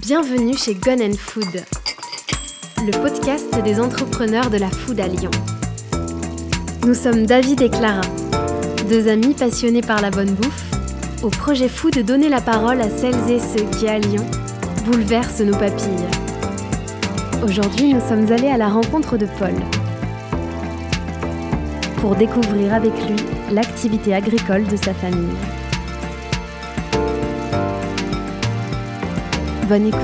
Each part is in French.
Bienvenue chez Gun Food, le podcast des entrepreneurs de la food à Lyon. Nous sommes David et Clara, deux amis passionnés par la bonne bouffe, au projet fou de donner la parole à celles et ceux qui, à Lyon, bouleversent nos papilles. Aujourd'hui, nous sommes allés à la rencontre de Paul pour découvrir avec lui l'activité agricole de sa famille. Bonne écoute.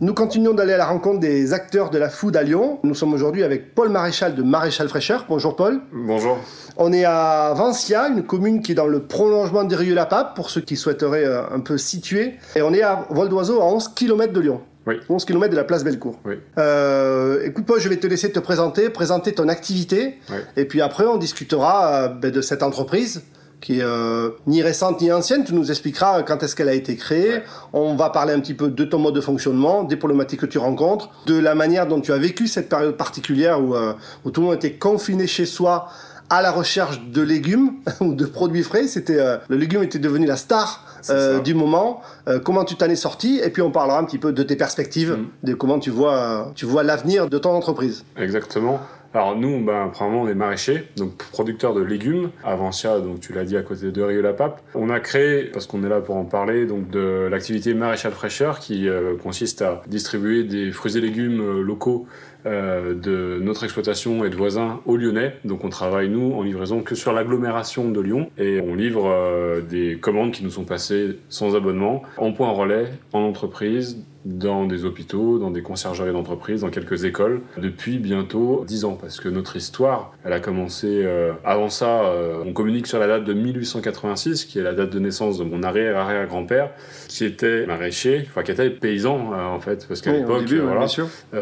Nous continuons d'aller à la rencontre des acteurs de la food à Lyon. Nous sommes aujourd'hui avec Paul Maréchal de Maréchal Fraîcheur. Bonjour Paul. Bonjour. On est à Vancia, une commune qui est dans le prolongement d'Irieux-la Pape, pour ceux qui souhaiteraient euh, un peu situer. Et on est à Vol d'Oiseau, à 11 km de Lyon. Oui. 11 km de la place Bellecour. Oui. Euh, écoute Paul, je vais te laisser te présenter, présenter ton activité. Oui. Et puis après, on discutera euh, ben, de cette entreprise qui est euh, ni récente ni ancienne. Tu nous expliqueras quand est-ce qu'elle a été créée. Ouais. On va parler un petit peu de ton mode de fonctionnement, des problématiques que tu rencontres, de la manière dont tu as vécu cette période particulière où, euh, où tout le monde était confiné chez soi à la recherche de légumes ou de produits frais. C'était euh, le légume était devenu la star euh, du moment. Euh, comment tu t'en es sorti? Et puis on parlera un petit peu de tes perspectives, Mm. de comment tu vois tu vois l'avenir de ton entreprise. Exactement. Alors nous, ben, premièrement, on est maraîchers, donc producteurs de légumes. Avancia, donc tu l'as dit, à côté de Rieux-la-Pape. On a créé, parce qu'on est là pour en parler, donc de l'activité maréchal fraîcheur qui euh, consiste à distribuer des fruits et légumes euh, locaux euh, de notre exploitation et de voisins aux Lyonnais. Donc on travaille, nous, en livraison que sur l'agglomération de Lyon et on livre des commandes qui nous sont passées sans abonnement, en point relais, en entreprise, dans des hôpitaux, dans des conciergeries d'entreprise, dans quelques écoles, depuis bientôt 10 ans. Parce que notre histoire, elle a commencé euh, avant ça, euh, on communique sur la date de 1886, qui est la date de naissance de mon arrière-arrière-grand-père, qui était maraîcher, enfin qui était paysan euh, en fait, parce qu'à Oui, l'époque, voilà,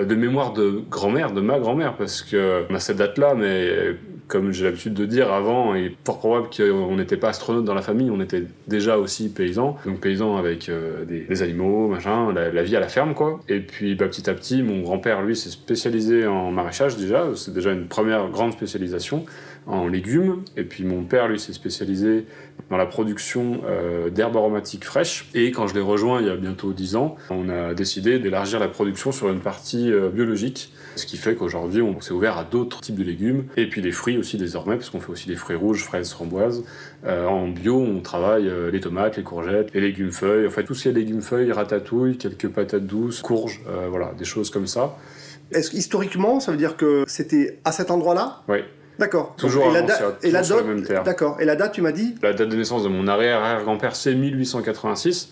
de mémoire de grand-mère, de ma grand-mère, parce que on a cette date-là, mais comme j'ai l'habitude de dire avant, il est fort probable qu'on n'était pas astronaute dans la famille, on était déjà aussi paysan, donc paysan avec euh, des, animaux, machin, la, la vie à la ferme, quoi. Et puis bah, petit à petit, mon grand-père, lui, s'est spécialisé en maraîchage déjà, c'est déjà une première grande spécialisation en légumes, et puis mon père, lui, s'est spécialisé dans la production euh, d'herbes aromatiques fraîches. Et quand je l'ai rejoint il y a bientôt 10 ans, on a décidé d'élargir la production sur une partie euh, biologique. Ce qui fait qu'aujourd'hui, on s'est ouvert à d'autres types de légumes. Et puis des fruits aussi désormais, parce qu'on fait aussi des fruits rouges, fraises, framboises. Euh, en bio, on travaille les tomates, les courgettes, les légumes feuilles. En fait, tout ce qui est légumes feuilles, ratatouille, quelques patates douces, courges, voilà, des choses comme ça. Est-ce que historiquement, ça veut dire que c'était à cet endroit-là? Oui. D'accord. Toujours et la, et la sur date-. D'accord. Et la date, tu m'as dit La date de naissance de mon arrière-arrière-grand-père, c'est 1886.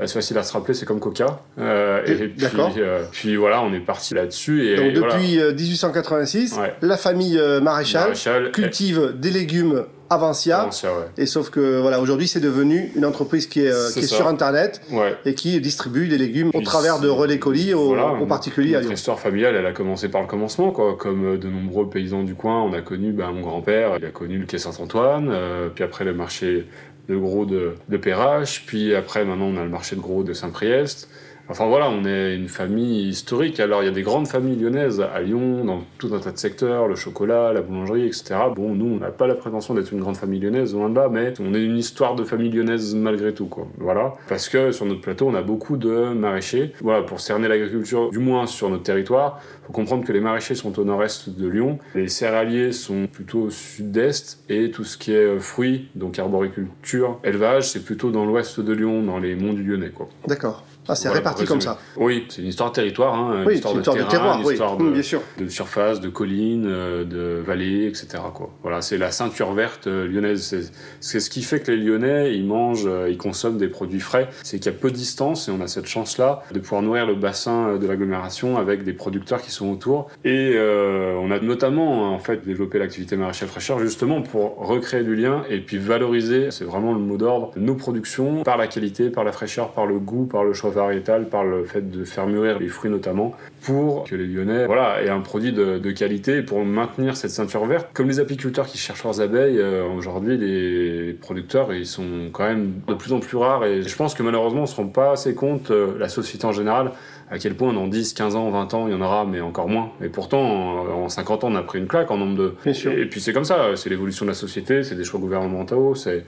Euh, C'est facile à se rappeler, c'est comme Coca. Euh, et puis, euh, puis voilà, on est parti là-dessus. Et Donc voilà. depuis euh, 1886, Ouais. la famille Maréchal Maréchal, cultive des légumes Avancia. Avancia, ouais. Et sauf que voilà, aujourd'hui, c'est devenu une entreprise qui est, euh, qui est sur Internet Ouais. et qui distribue des légumes au travers de relais colis aux, Voilà, aux particuliers à Notre Lyon. histoire familiale, elle a commencé par le commencement, quoi. Comme euh, de nombreux paysans du coin, on a connu ben, mon grand-père, il a connu le quai Saint-Antoine, euh, puis après le marché de gros de, de Perrache, puis après maintenant on a le marché de gros de Saint-Priest. Enfin voilà, on est une famille historique. Alors il y a des grandes familles lyonnaises à Lyon, dans tout un tas de secteurs, le chocolat, la boulangerie, etc. Bon, nous, on n'a pas la prétention d'être une grande famille lyonnaise, loin de là, mais on est une histoire de famille lyonnaise malgré tout, quoi. Voilà. Parce que sur notre plateau, on a beaucoup de maraîchers. Voilà, pour cerner l'agriculture, du moins sur notre territoire, faut comprendre que les maraîchers sont au nord-est de Lyon, les céréaliers sont plutôt au sud-est, et tout ce qui est euh, fruits, donc arboriculture, élevage, c'est plutôt dans l'ouest de Lyon, dans les monts du Lyonnais, quoi. D'accord. Ah, c'est Voilà, réparti comme ça. Oui, c'est une histoire de territoire, hein, une Oui, histoire c'est de une histoire de terrain, terroir, une histoire Hum, de, bien sûr. de surface, de collines, euh, de vallées, etc. Quoi. Voilà, c'est la ceinture verte euh, lyonnaise. C'est- ce qui fait que les Lyonnais, ils mangent, euh, ils consomment des produits frais. C'est qu'il y a peu de distance et on a cette chance-là de pouvoir nourrir le bassin de l'agglomération avec des producteurs qui sont autour. Et euh, on a notamment en fait développé l'activité maraîchère fraîcheur justement pour recréer du lien et puis valoriser, c'est vraiment le mot d'ordre, nos productions par la qualité, par la fraîcheur, par le goût, par le choix variétal, par le fait de faire mûrir les fruits notamment, pour que les Lyonnais voilà, aient un produit de, de qualité pour maintenir cette ceinture verte. Comme les apiculteurs qui cherchent leurs abeilles, euh, aujourd'hui les producteurs ils sont quand même de plus en plus rares et je pense que malheureusement on se rend pas assez compte, euh, la société en général, à quel point dans 10, 15 ans, 20 ans, il y en aura, mais encore moins. Et pourtant, en 50 ans, on a pris une claque en nombre de. Bien sûr. Et puis c'est comme ça, c'est l'évolution de la société, c'est des choix gouvernementaux, c'est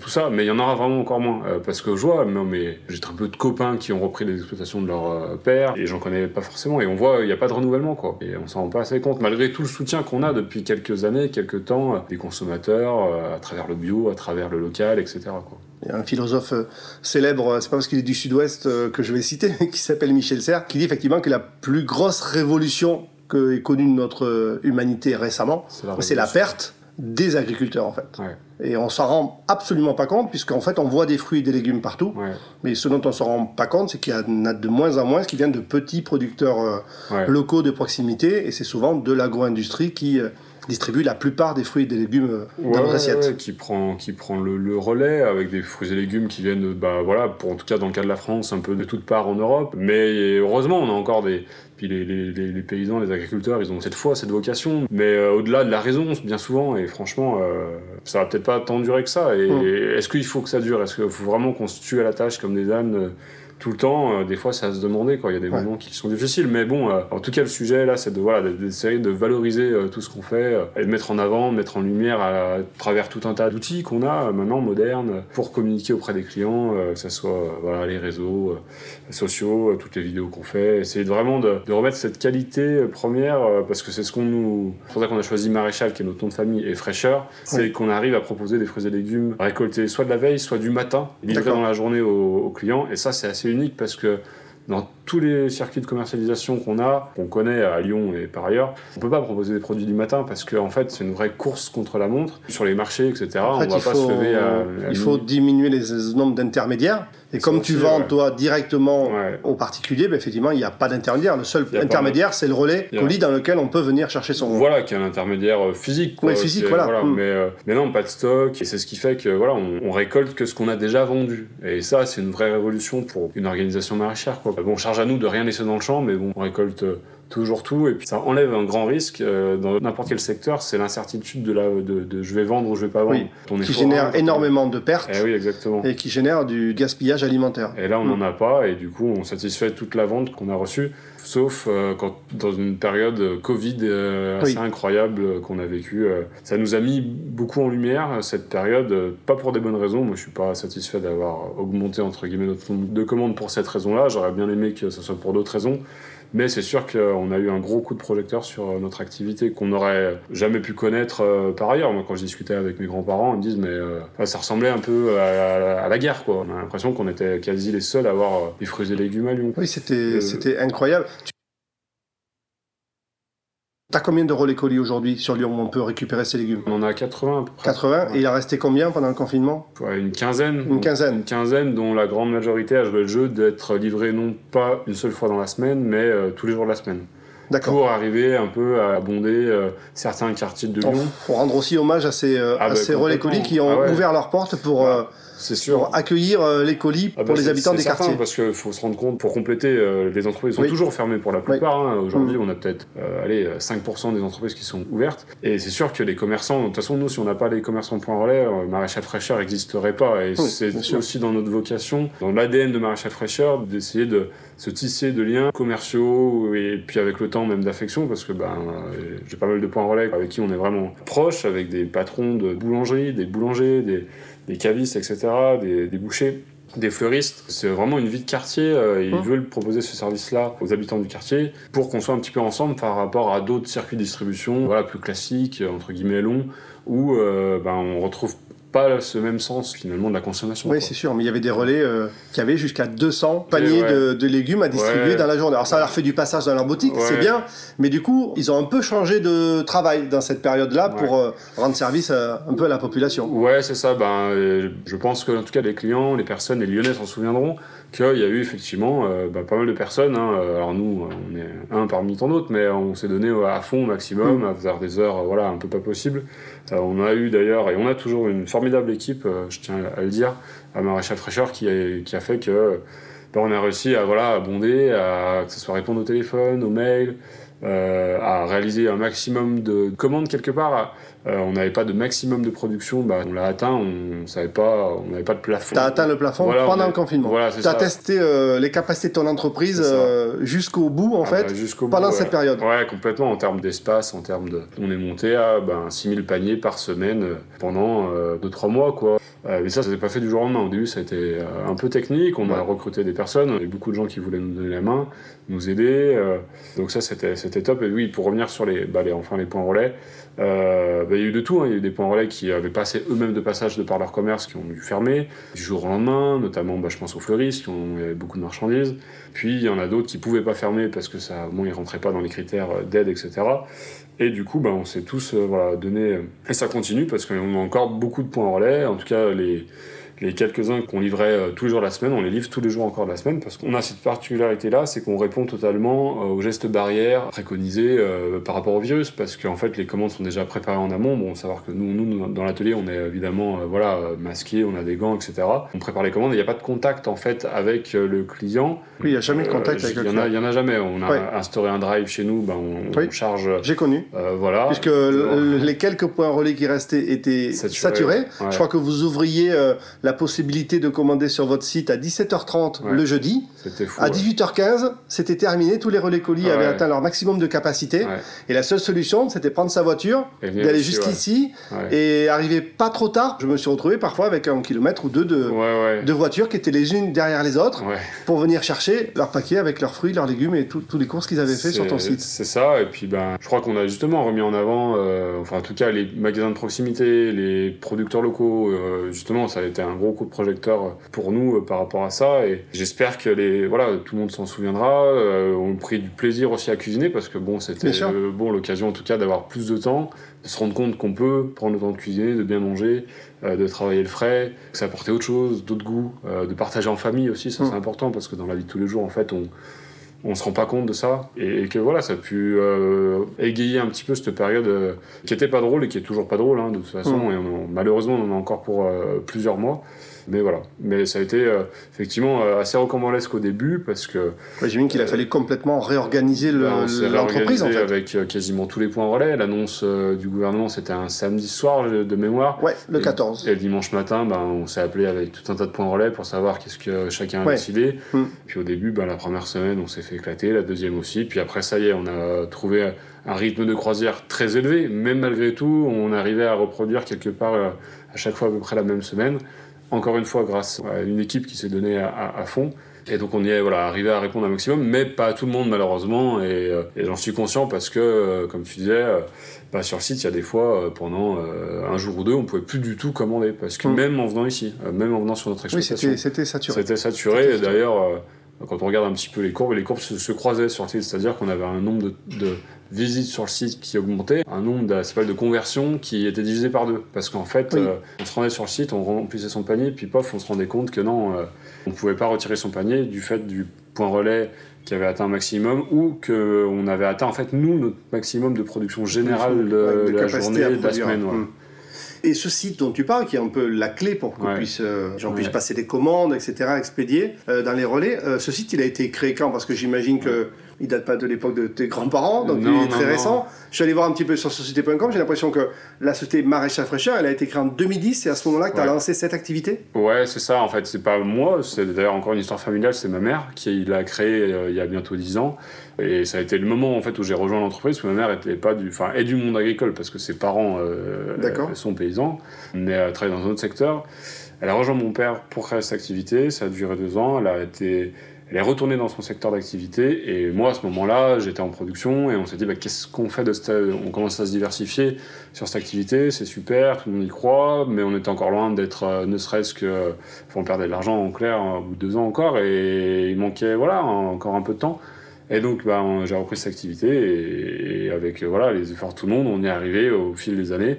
tout ça. Mais il y en aura vraiment encore moins. Euh, parce que je vois, mais, j'ai très peu de copains qui ont repris les exploitations de leur euh, père, et j'en connais pas forcément. Et on voit, il n'y a pas de renouvellement, quoi. Et on s'en rend pas assez compte, malgré tout le soutien qu'on a depuis quelques années, quelques temps, euh, des consommateurs, à travers le bio, à travers le local, etc. Quoi. Il y a un philosophe euh, célèbre, euh, c'est pas parce qu'il est du sud-ouest euh, que je vais citer, qui s'appelle Michel Serres, qui dit effectivement que la plus grosse révolution que est connue notre humanité récemment, c'est la, perte des agriculteurs en fait. Et on s'en rend absolument pas compte, puisqu'en fait on voit des fruits et des légumes partout. Mais ce dont on s'en rend pas compte, c'est qu'il y en a de moins en moins qui viennent de petits producteurs locaux de proximité, et c'est souvent de l'agro-industrie qui distribue la plupart des fruits et des légumes dans nos assiettes. qui prend, qui prend le, relais avec des fruits et légumes qui viennent, bah, voilà, pour, en tout cas dans le cas de la France, un peu de toutes parts en Europe. Mais heureusement, on a encore des. Puis les, les, les paysans, les agriculteurs, ils ont cette foi, cette vocation. Mais euh, au-delà de la raison, bien souvent, et franchement, euh, ça va peut-être pas tant durer que ça. Et, hum. est-ce qu'il faut que ça dure? Est-ce qu'il faut vraiment qu'on se tue à la tâche comme des ânes tout le temps. Euh, des fois, à se demander. Quoi. Il y a des moments qui sont difficiles. Mais bon, euh, en tout cas, le sujet là, c'est de voilà, d'essayer de valoriser euh, tout ce qu'on fait et de mettre en avant, mettre en lumière à, travers tout un tas d'outils qu'on a maintenant modernes pour communiquer auprès des clients, que ce soit voilà, les réseaux sociaux, toutes les vidéos qu'on fait. Essayer vraiment de, remettre cette qualité première parce que c'est ce qu'on nous. C'est pour ça qu'on a choisi Maréchal, qui est notre nom de famille, et Fraîcheur. C'est qu'on arrive à proposer des fruits et légumes récoltés soit de la veille, soit du matin, livrés dans la journée aux clients. Et ça, c'est assez unique parce que dans tous les circuits de commercialisation qu'on a, qu'on connaît à Lyon et par ailleurs, on peut pas proposer des produits du matin parce qu'en en fait c'est une vraie course contre la montre sur les marchés, etc. on va pas se lever à, Il faut diminuer les nombres d'intermédiaires. Et comme tu vends toi directement aux particuliers, ben, effectivement il n'y a pas d'intermédiaire. Le seul intermédiaire c'est le relais colis dans lequel on peut venir chercher son. Voilà, qui est un intermédiaire euh, physique. Oui, physique, voilà. Mm. Mais, euh, mais, non, pas de stock. Et c'est ce qui fait que voilà, on, récolte que ce qu'on a déjà vendu. Et ça, c'est une vraie révolution pour une organisation maraîchère. Quoi. Bon, charge à nous de rien laisser dans le champ, mais bon, on récolte toujours tout et puis ça enlève un grand risque euh, dans n'importe quel secteur c'est l'incertitude de, la, de, je vais vendre ou je vais pas vendre. Qui génère énormément de pertes et, eh oui, exactement. et qui génère du gaspillage alimentaire. Et là on n'en mm. a pas et du coup on satisfait toute la vente qu'on a reçue sauf euh, quand dans une période Covid euh, assez incroyable qu'on a vécu ça nous a mis beaucoup en lumière cette période pas pour des bonnes raisons. Moi je suis pas satisfait d'avoir augmenté entre guillemets notre nombre de commandes pour cette raison là j'aurais bien aimé que ce soit pour d'autres raisons mais c'est sûr qu'on a eu un gros coup de projecteur sur euh, notre activité qu'on n'aurait jamais pu connaître euh, par ailleurs. Moi, quand je discutais avec mes grands-parents, ils me disent mais euh, ça ressemblait un peu à, la guerre, quoi. On a l'impression qu'on était quasi les seuls à avoir des fruits et légumes à Lyon. Oui, c'était c'était incroyable. T'as combien de relais colis aujourd'hui sur Lyon où on peut récupérer ces légumes On en a 80 à peu près. 80 Et il a resté combien pendant le confinement Une quinzaine. Une quinzaine. Une quinzaine dont la grande majorité a joué le jeu d'être livré non pas une seule fois dans la semaine, mais euh, tous les jours de la semaine. D'accord. Pour arriver un peu à abonder euh, certains quartiers de Lyon. Faut rendre aussi hommage à ces, euh, ah bah, ces relais colis qui ont ah ouvert leurs portes pour... C'est sûr. Pour accueillir euh, les colis ah pour bah, les habitants des quartiers. Parce qu'il faut se rendre compte, pour compléter, euh, les entreprises sont toujours fermées pour la plupart. Hein. Aujourd'hui, mm. on a peut-être euh, allez, 5% des entreprises qui sont ouvertes. Et c'est sûr que les commerçants, de toute façon, nous, si on n'a pas les commerçants point relais, Maréchal Fraîcheur n'existerait pas. Et c'est aussi dans notre vocation, dans l'ADN de Maréchal Fraîcheur, d'essayer de se tisser de liens commerciaux et puis avec le temps même d'affection parce que ben, j'ai pas mal de points relais avec qui on est vraiment proche, avec des patrons de boulangerie, des boulangers, des des cavistes, etc., des, bouchers des fleuristes. C'est vraiment une vie de quartier. Euh, ils mmh. veulent proposer ce service-là aux habitants du quartier pour qu'on soit un petit peu ensemble par rapport à d'autres circuits de distribution, voilà, plus classiques, entre guillemets longs, où euh, ben, on retrouve pas ce même sens finalement de la consommation. Oui, c'est sûr, mais il y avait des relais euh, qui avaient jusqu'à 200 paniers de, légumes à distribuer dans la journée. Alors ça leur fait du passage dans leur boutique, c'est bien, mais du coup, ils ont un peu changé de travail dans cette période-là pour euh, rendre service euh, un peu à la population. Ouais, c'est ça. Ben, je pense que en tout cas les clients, les personnes, les Lyonnais s'en souviendront qu'il y a eu effectivement ben, pas mal de personnes. Hein. alors nous, on est un parmi tant d'autres, mais on s'est donné à fond au maximum, mm. à faire des heures, voilà, un peu pas possible. on a eu d'ailleurs, et on a toujours une formidable équipe, euh, je tiens à le dire, à Maréchal Fraîcheur, qui a, qui a fait que ben, on a réussi à voilà, abonder, à que ce soit répondre au téléphone, aux mails, à réaliser un maximum de commandes quelque part. on n'avait pas de maximum de production, bah, on l'a atteint, on savait pas, on n'avait pas de plafond. Tu as atteint le plafond pendant le confinement. Voilà, tu as testé les capacités de ton entreprise jusqu'au bout, en ah fait, bah, pendant cette période. Ouais, complètement, en termes d'espace, en termes de... On est monté à ben, 6000 paniers par semaine pendant 2-3 mois, quoi. Mais ça, ça s'est pas fait du jour au lendemain. Au début, ça a été un peu technique, on a recruté des personnes, il y a beaucoup de gens qui voulaient nous donner la main, nous aider. Euh, donc ça, c'était, c'était top. Et oui, pour revenir sur les, bah, les, enfin, les points relais, euh, bah, il y a eu de tout. Hein. Il y a eu des points relais qui n'avaient pas assez eux-mêmes de passage de par leur commerce, qui ont dû fermer du jour au lendemain, notamment, bah, je pense aux fleuristes, qui ont, il y avait beaucoup de marchandises. Puis il y en a d'autres qui pouvaient pas fermer parce que ça, bon, ils rentraient pas dans les critères d'aide, etc. Et du coup, bah, on s'est tous euh, voilà, donné. Et ça continue parce qu'on a encore beaucoup de points relais. En tout cas, les les quelques-uns qu'on livrait euh, tous les jours de la semaine, on les livre tous les jours encore de la semaine parce qu'on a cette particularité-là, c'est qu'on répond totalement euh, aux gestes barrières préconisés euh, par rapport au virus parce qu'en fait les commandes sont déjà préparées en amont. Bon, savoir que nous, nous dans l'atelier, on est évidemment voilà masqué, on a des gants, etc. On prépare les commandes, il n'y a pas de contact en fait avec le client. Oui, il n'y a jamais de contact avec le client. Il n'y en a jamais. On a instauré un drive chez nous, ben, on, charge. J'ai connu. voilà. Puisque les quelques points relais qui restaient étaient saturés. Je crois que vous ouvriez la la possibilité de commander sur votre site à 17h30 le jeudi. Fou, à 18h15, c'était terminé. Tous les relais colis avaient atteint leur maximum de capacité. Et la seule solution, c'était prendre sa voiture, d'aller jusqu'ici et arriver pas trop tard. Je me suis retrouvé parfois avec un kilomètre ou deux de, de voitures qui étaient les unes derrière les autres pour venir chercher leurs paquets avec leurs fruits, leurs légumes et tous les courses qu'ils avaient fait sur ton site. C'est ça. Et puis, ben, je crois qu'on a justement remis en avant, euh, enfin, en tout cas, les magasins de proximité, les producteurs locaux. Euh, justement, ça a été un gros coup de projecteur pour nous euh, par rapport à ça. Et j'espère que les, voilà, tout le monde s'en souviendra. Euh, on a pris du plaisir aussi à cuisiner parce que bon, c'était euh, bon l'occasion en tout cas d'avoir plus de temps, de se rendre compte qu'on peut prendre le temps de cuisiner, de bien manger, de travailler le frais, que ça apportait autre chose, d'autres goûts, de partager en famille aussi, ça c'est mm. important parce que dans la vie de tous les jours en fait on on se rend pas compte de ça. Et, que voilà ça a pu égayer un petit peu cette période qui était pas drôle et qui est toujours pas drôle hein, de toute façon. Mm. et malheureusement on en a encore pour plusieurs mois mais voilà. Mais ça a été euh, effectivement euh, assez rocambolesque au début parce que. J'imagine qu'il a fallu complètement réorganiser ben, l'entreprise en fait. Avec euh, quasiment tous les points relais. L'annonce du gouvernement c'était un samedi soir de mémoire. Ouais, le 14. Et, le dimanche matin, ben, on s'est appelé avec tout un tas de points relais pour savoir qu'est-ce que chacun a décidé. Hmm. Puis au début, ben, la première semaine, on s'est fait éclater, la deuxième aussi. Puis après, ça y est, on a trouvé un rythme de croisière très élevé. Même malgré tout, on arrivait à reproduire quelque part à chaque fois à peu près la même semaine encore une fois grâce à une équipe qui s'est donnée à, fond. Et donc on y est voilà, arrivé à répondre un maximum, mais pas à tout le monde malheureusement. Et, euh, j'en suis conscient parce que, euh, comme tu disais, euh, bah, sur le site, il y a des fois, pendant un jour ou deux, on pouvait plus du tout commander. Parce que mm. même en venant ici, même en venant sur notre exploitation... Oui, c'était saturé. C'était saturé. Et d'ailleurs, quand on regarde un petit peu les courbes, les courbes se, croisaient sur le site. C'est-à-dire qu'on avait un nombre de visites sur le site qui augmentait, un nombre de, de conversions qui était divisé par deux. Parce qu'en fait, euh, on se rendait sur le site, on remplissait son panier, puis pof, on se rendait compte que non, euh, on ne pouvait pas retirer son panier du fait du point relais qui avait atteint un maximum ou qu'on avait atteint en fait nous notre maximum de production générale de, la journée, de la semaine. Hmm. Et ce site dont tu parles, qui est un peu la clé pour puisse, euh, j'en puisse passer des commandes, etc., expédier dans les relais, ce site, il a été créé quand? Parce que j'imagine que il date pas de l'époque de tes grands-parents, donc il est très récent. Je suis allé voir un petit peu sur société.com, j'ai l'impression que la société Maraîchage Fraîcheur, elle a été créée en 2010, c'est à ce moment-là que tu as lancé cette activité? Ouais, c'est ça, en fait, c'est pas moi, c'est d'ailleurs encore une histoire familiale, c'est ma mère qui l'a créée euh, il y a bientôt 10 ans. Et ça a été le moment en fait où j'ai rejoint l'entreprise, parce que ma mère était pas du, enfin, est du monde agricole, parce que ses parents euh, sont paysans, mais elle travaille dans un autre secteur. Elle a rejoint mon père pour créer cette activité, ça a duré deux ans, elle a été elle est retournée dans son secteur d'activité et moi à ce moment-là j'étais en production et on s'est dit bah, qu'est-ce qu'on fait de cette... on commence à se diversifier sur cette activité c'est super tout le monde y croit mais on était encore loin d'être euh, ne serait-ce que on perdait de l'argent en clair au bout de deux ans encore et il manquait voilà encore un peu de temps. Et donc bah, j'ai repris cette activité et, avec voilà les efforts de tout le monde on y est arrivé au fil des années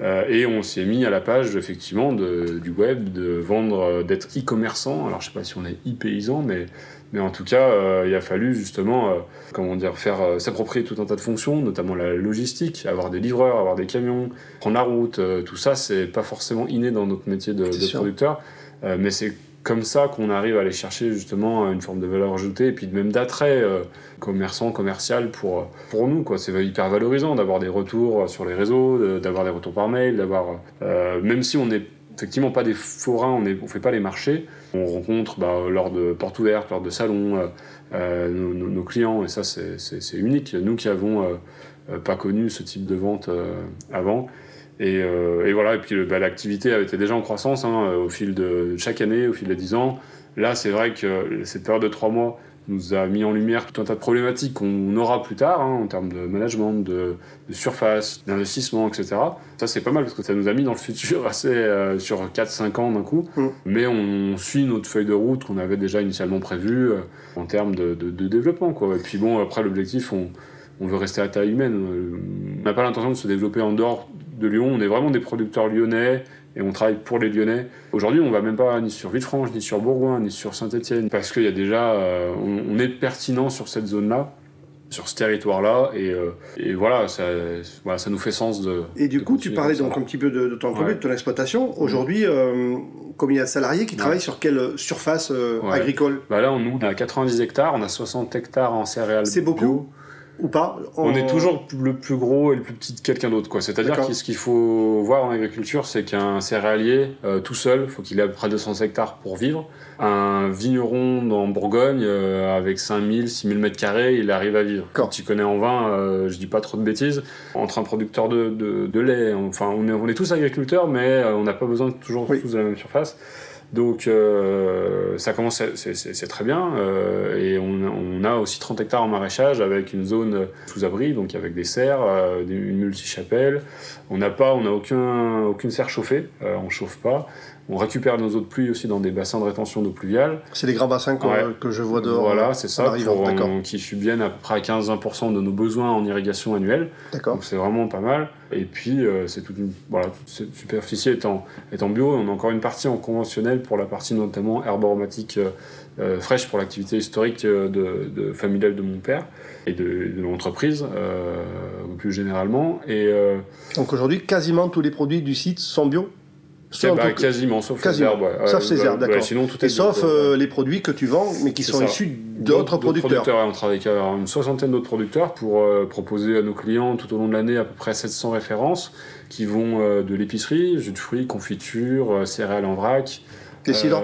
euh, et on s'est mis à la page effectivement du web, de vendre, euh, d'être e-commerçant. Alors je sais pas si on est e-paysan, mais, mais en tout cas, euh, il a fallu justement, comment dire, faire s'approprier tout un tas de fonctions, notamment la logistique, avoir des livreurs, avoir des camions, prendre la route. tout ça, c'est pas forcément inné dans notre métier de, de producteur, mais c'est comme ça qu'on arrive à aller chercher justement une forme de valeur ajoutée et puis même d'attrait euh, commerçant, commercial pour, pour nous. C'est hyper valorisant d'avoir des retours sur les réseaux, d'avoir des retours par mail, d'avoir... Euh, même si on n'est effectivement pas des forains, on ne fait pas les marchés, on rencontre bah, lors de portes ouvertes, lors de salons, euh, nos, clients, et ça c'est unique. Nous qui avons pas connu ce type de vente avant, euh, et, voilà, et puis bah, l'activité avait été déjà en croissance hein, au fil de chaque année, au fil des 10 ans. Là, c'est vrai que cette période de 3 mois nous a mis en lumière tout un tas de problématiques qu'on aura plus tard hein, en termes de management, de, surface, d'investissement, etc. Ça, c'est pas mal parce que ça nous a mis dans le futur assez euh, sur 4-5 ans d'un coup. Mm. Mais on suit notre feuille de route qu'on avait déjà initialement prévue euh, en termes de, de, développement. Quoi. Et puis bon, après, l'objectif, on, on veut rester à taille humaine. On n'a pas l'intention de se développer en dehors de Lyon. On est vraiment des producteurs lyonnais et on travaille pour les Lyonnais. Aujourd'hui, on va même pas ni sur Villefranche, ni sur Bourgoin, ni sur Saint-Etienne, parce qu'il y a déjà, euh, on, est pertinent sur cette zone-là, sur ce territoire-là, et, euh, et voilà, ça, voilà, ça nous fait sens de. Et du coup, tu parlais donc un petit peu de, ton entreprise, de ton exploitation. Aujourd'hui, euh, combien il y a de salariés qui travaillent sur quelle surface agricole? Bah Là, on, nous, on a 90 hectares, on a 60 hectares en céréales. C'est beaucoup? Ou pas On est toujours le plus gros et le plus petit de quelqu'un d'autre. Quoi. C'est-à-dire que ce qu'il faut voir en agriculture, c'est qu'un céréalier, euh, tout seul, faut qu'il ait à peu près 200 hectares pour vivre. Un vigneron dans Bourgogne, euh, avec 5000, 6000 mètres carrés, il arrive à vivre. Quand tu connais en vin, euh, je dis pas trop de bêtises, entre un producteur de, de, lait, enfin, on est, on est, tous agriculteurs, mais on n'a pas besoin toujours tous de la même surface. Donc euh, ça commence, c'est très bien. Euh, et on, a aussi 30 hectares en maraîchage avec une zone sous abri, donc avec des serres, euh, une multi-chapelle. On n'a pas, on n'a aucun, aucune serre chauffée, on chauffe pas. On récupère nos eaux de pluie aussi dans des bassons de rétention d'eau pluviale. C'est les grands bassins que, je vois dehors. Voilà, c'est ça, qui subviennent à peu près à 15-20% de nos besoins en irrigation annuelle. Donc c'est vraiment pas mal. Et puis, euh, c'est toute, une, voilà, toute cette superficie étant, étant bio. On a encore une partie en conventionnel pour la partie notamment herbe aromatique euh, euh, fraîche pour l'activité historique de, de, familiale de mon père et de, de l'entreprise, plus généralement. Et, Donc aujourd'hui, quasiment tous les produits du site sont bio? Bah, quasiment, sauf les herbes. sauf ces herbes, d'accord. et sauf euh, les produits que tu vends, mais qui sont issus d'autres producteurs. On travaille avec une soixantaine d'autres producteurs pour euh, proposer à nos clients tout au long de l'année à peu près 700 références qui vont euh, de l'épicerie, jus de fruits, confiture, céréales en vrac. Les cidres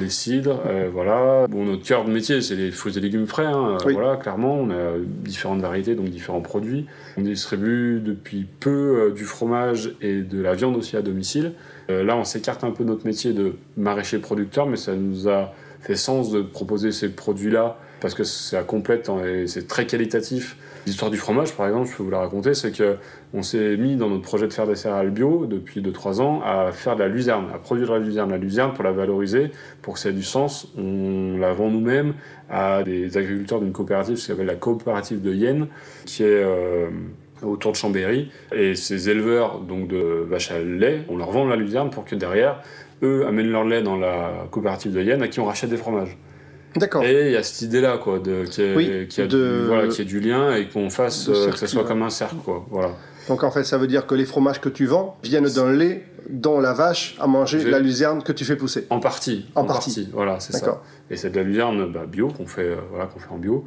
Les cidres, voilà. Bon, notre cœur de métier, c'est les fruits et légumes frais, hein, voilà, clairement. On a différentes variétés, donc différents produits. On distribue depuis peu du fromage et de la viande aussi à domicile. Euh, là, on s'écarte un peu de notre métier de maraîcher producteur, mais ça nous a fait sens de proposer ces produits-là parce que c'est complète et c'est très qualitatif. L'histoire du fromage, par exemple, je peux vous la raconter, c'est que on s'est mis dans notre projet de faire des céréales bio depuis 2-3 ans à faire de la luzerne, à produire de la luzerne, la luzerne pour la valoriser, pour que ça ait du sens. On la vend nous-mêmes à des agriculteurs d'une coopérative, ce qu'on appelle la coopérative de Yen, qui est euh, autour de Chambéry. Et ces éleveurs donc de vaches à lait, on leur vend la luzerne pour que derrière, eux amènent leur lait dans la coopérative de Yen à qui on rachète des fromages. D'accord. Et il y a cette idée-là, quoi, de, qui, est, qui, a du, voilà, qui est du lien et qu'on fasse, euh, que ça soit comme un cercle, quoi. Voilà. Donc en fait, ça veut dire que les fromages que tu vends viennent d'un lait dont la vache a mangé la luzerne que tu fais pousser. En partie. En, partie. Voilà, c'est ça. Et c'est de la luzerne bah, bio qu'on fait, euh, voilà, qu'on fait en bio.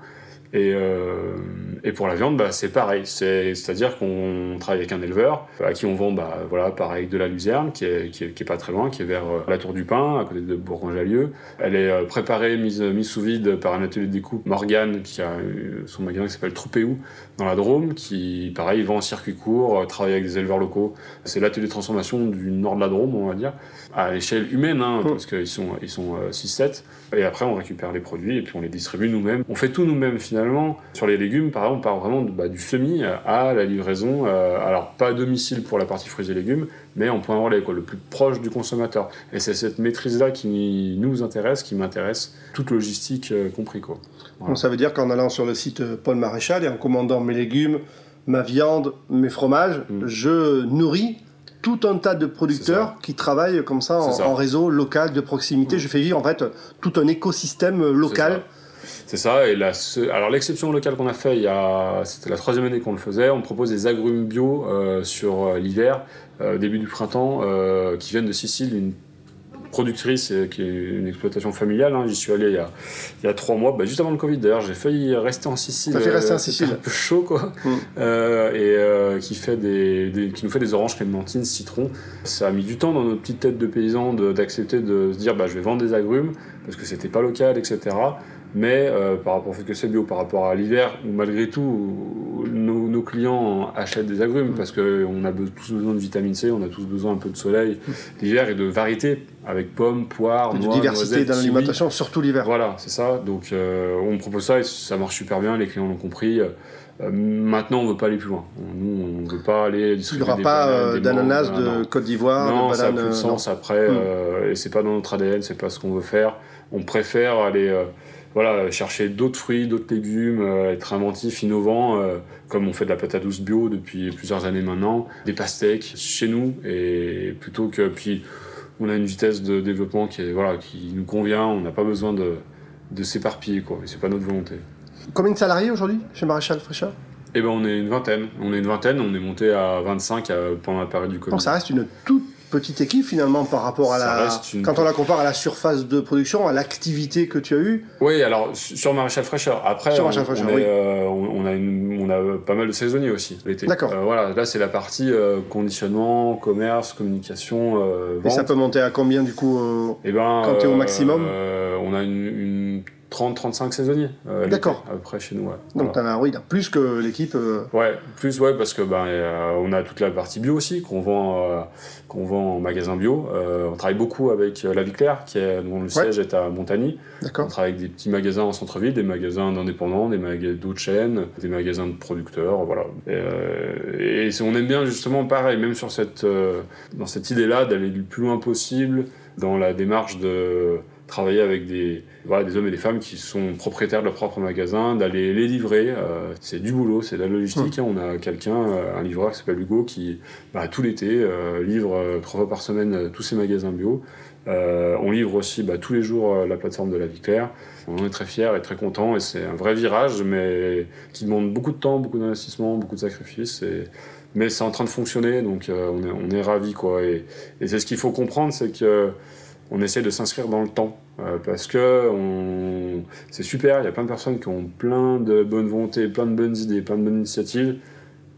Et, euh, et, pour la viande, bah, c'est pareil. C'est-à-dire qu'on travaille avec un éleveur à qui on vend, bah, voilà, pareil, de la luzerne, qui est, qui est, qui est pas très loin, qui est vers euh, la Tour du Pin, à côté de Bourgoin-Jallieu. Elle est euh, préparée, mise, mise sous vide par un atelier de découpe, Morgane, qui a son magasin qui s'appelle Troupéou, dans la Drôme, qui, pareil, vend en circuit court, travaille avec des éleveurs locaux. C'est l'atelier de transformation du nord de la Drôme, on va dire, à l'échelle humaine, hein, mmh. parce qu'ils sont, ils sont 6-7. Et après, on récupère les produits et puis on les distribue nous-mêmes. On fait tout nous-mêmes finalement. Sur les légumes, par exemple, on part vraiment bah, du semis à la livraison. Euh, alors, pas à domicile pour la partie fruits et légumes, mais en point relais, quoi, le plus proche du consommateur. Et c'est cette maîtrise-là qui nous intéresse, qui m'intéresse, toute logistique euh, compris. Quoi. Donc, ça veut dire qu'en allant sur le site euh, Paul Maréchal et en commandant mes légumes, ma viande, mes fromages, mm. je nourris tout un tas de producteurs qui travaillent comme ça en, réseau local de proximité. Je fais vivre en fait tout un écosystème local. C'est ça. Et la, alors l'exception locale qu'on a fait, il y a, c'était la troisième année qu'on le faisait. On propose des agrumes bio euh, sur euh, l'hiver, euh, début du printemps, qui viennent de Sicile, productrice qui est une exploitation familiale. Hein. J'y suis allé il y a, il y a trois mois, bah, juste avant le Covid d'ailleurs. J'ai failli rester en Sicile. T'as fait rester en Sicile. Un peu chaud quoi. Mm. et qui, fait des, qui nous fait des oranges clémentines, citron. Ça a mis du temps dans notre petite tête de paysans d'accepter de, se dire bah, je vais vendre des agrumes parce que c'était pas local, etc. Mais euh, par rapport au fait que c'est bio, par rapport à l'hiver, où malgré tout, nos, clients achètent des agrumes parce qu'on a tous besoin de vitamine C, on a tous besoin un peu de soleil l'hiver et de variété avec pommes, poires, noix, de diversité dans l'alimentation, surtout l'hiver. Voilà, c'est ça. Donc euh, on propose ça et ça marche super bien, les clients l'ont compris. Euh, maintenant, on ne veut pas aller plus loin. Nous, on ne veut pas aller distribuer. Il n'y aura pas d'ananas de Côte d'Ivoire, non, ça n'a plus de sens après. Hmm. et c'est pas dans notre ADN, c'est pas ce qu'on veut faire. On préfère aller voilà, chercher d'autres fruits, d'autres légumes, euh, être inventif, innovant, euh, comme on fait de la pâte à douce bio depuis plusieurs années maintenant, des pastèques chez nous, et plutôt que puis on a une vitesse de développement qui est voilà qui nous convient, on n'a pas besoin de, de s'éparpiller quoi, et c'est pas notre volonté. Combien de salariés aujourd'hui chez Maréchal Fraîcheur eh ben on est une vingtaine. On est une vingtaine, on est monté à 25 euh, pendant la période du Covid. Donc ça reste une toute petite équipe finalement par rapport à la. Quand on la compare à la surface de production, à l'activité que tu as eue. Oui, alors sur Maréchal Fraîcheur. Après, on, euh, on, a on, a pas mal de saisonniers aussi l'été. D'accord. Euh, voilà, là c'est la partie euh, conditionnement, commerce, communication. vente. Et ça peut monter à combien du coup Et eh ben, quand tu es au maximum On a une, une 30-35 saisonniers. Euh, D'accord. Après chez nous, ouais. Donc t'en as, oui, plus que l'équipe. Euh, ouais, plus, ouais, parce que ben, on a toute la partie bio aussi qu'on vend, euh, qu'on vend en magasin bio. on travaille beaucoup avec La Vie Claire, qui est, dont le siège est à Montagny. D'accord. On travaille avec des petits magasins en centre-ville, des magasins d'indépendants, des magasins d'autres chaînes, des magasins de producteurs, voilà. Et, et on aime bien justement pareil, même sur cette, dans cette idée-là d'aller le plus loin possible dans la démarche de travailler avec des, voilà, des hommes et des femmes qui sont propriétaires de leur propre magasin, d'aller les livrer. Euh, c'est du boulot, c'est de la logistique. Mmh. On a quelqu'un, euh, un livreur qui s'appelle Hugo, qui bah, tout l'été euh, livre trois fois par semaine tous ses magasins bio. on livre aussi bah, tous les jours la plateforme de la Vie Claire. On en est très fiers et très contents et c'est un vrai virage, mais qui demande beaucoup de temps, beaucoup d'investissement, beaucoup de sacrifices. Mais c'est en train de fonctionner, donc on est, on ravis. Quoi. Et c'est ce qu'il faut comprendre, c'est que on essaie de s'inscrire dans le temps. Euh, parce que c'est super, il y a plein de personnes qui ont plein de bonnes volontés, plein de bonnes idées, plein de bonnes initiatives.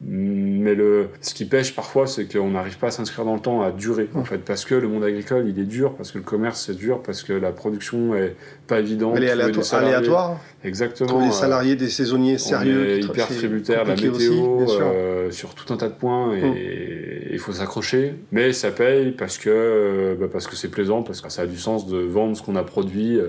Mais le, ce qui pêche parfois, c'est qu'on n'arrive pas à s'inscrire dans le temps, à durer, en fait, parce que le monde agricole, il est dur, parce que le commerce, c'est dur, parce que la production est pas évidente. Elle est aléatoire. Exactement. Trouver des euh, salariés, des saisonniers sérieux. On est hyper tributaire la météo, euh, sur tout un tas de points, et mm. il faut s'accrocher. Mais ça paye parce que bah, parce que c'est plaisant, parce que ça a du sens de vendre ce qu'on a produit.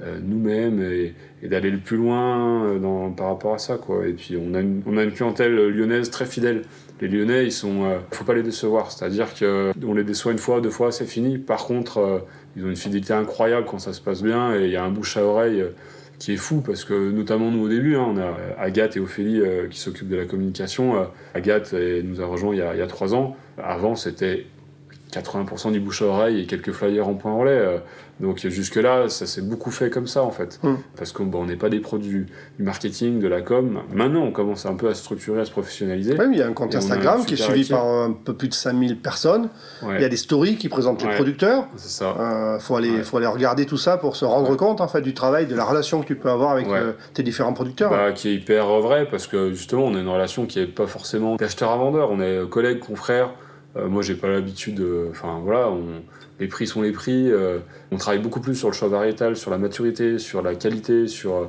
Euh, nous-mêmes et, d'aller le plus loin euh, par rapport à ça. Quoi. Et puis on a, une, on clientèle lyonnaise très fidèle. Les Lyonnais, ils sont, euh, faut pas les décevoir. C'est-à-dire qu'on les déçoit une fois, deux fois, c'est fini. Par contre, ils ont une fidélité incroyable quand ça se passe bien et il y a un bouche à oreille qui est fou parce que notamment nous au début, hein, on a Agathe et Ophélie qui s'occupent de la communication. Agathe nous a rejoint il y a trois ans. Avant, c'était 80% du bouche à oreille et quelques flyers en point relais. Euh. Donc jusque-là, ça s'est beaucoup fait comme ça en fait. Hmm. Parce qu'on n'est pas des produits du marketing, de la com. Maintenant, on commence un peu à structurer, à se professionnaliser. Oui, il y a un compte Instagram qui est suivi par un peu plus de 5000 personnes. Il y a des stories qui présentent les producteurs. C'est ça. Il euh, faut, aller, faut aller regarder tout ça pour se rendre compte en fait, du travail, de la relation que tu peux avoir avec euh, tes différents producteurs. Bah, qui est hyper vrai parce que justement, on a une relation qui n'est pas forcément d'acheteur à vendeur. On est collègues, confrères. Euh, moi, j'ai pas l'habitude. Enfin, voilà, les prix sont les prix. Euh, on travaille beaucoup plus sur le choix variétal, sur la maturité, sur la qualité, sur. Euh,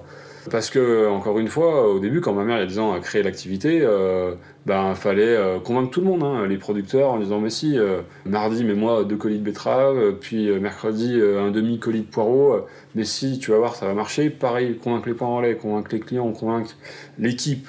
parce que, encore une fois, au début, quand ma mère, il y a 10 ans, a créé l'activité, ben, fallait convaincre tout le monde, hein, les producteurs, en disant Mais si, mardi, mets-moi deux colis de betterave, puis mercredi, un demi-colis de poireaux, mais si, tu vas voir, ça va marcher. Pareil, convaincre les parents en lait, convaincre les clients, convaincre l'équipe,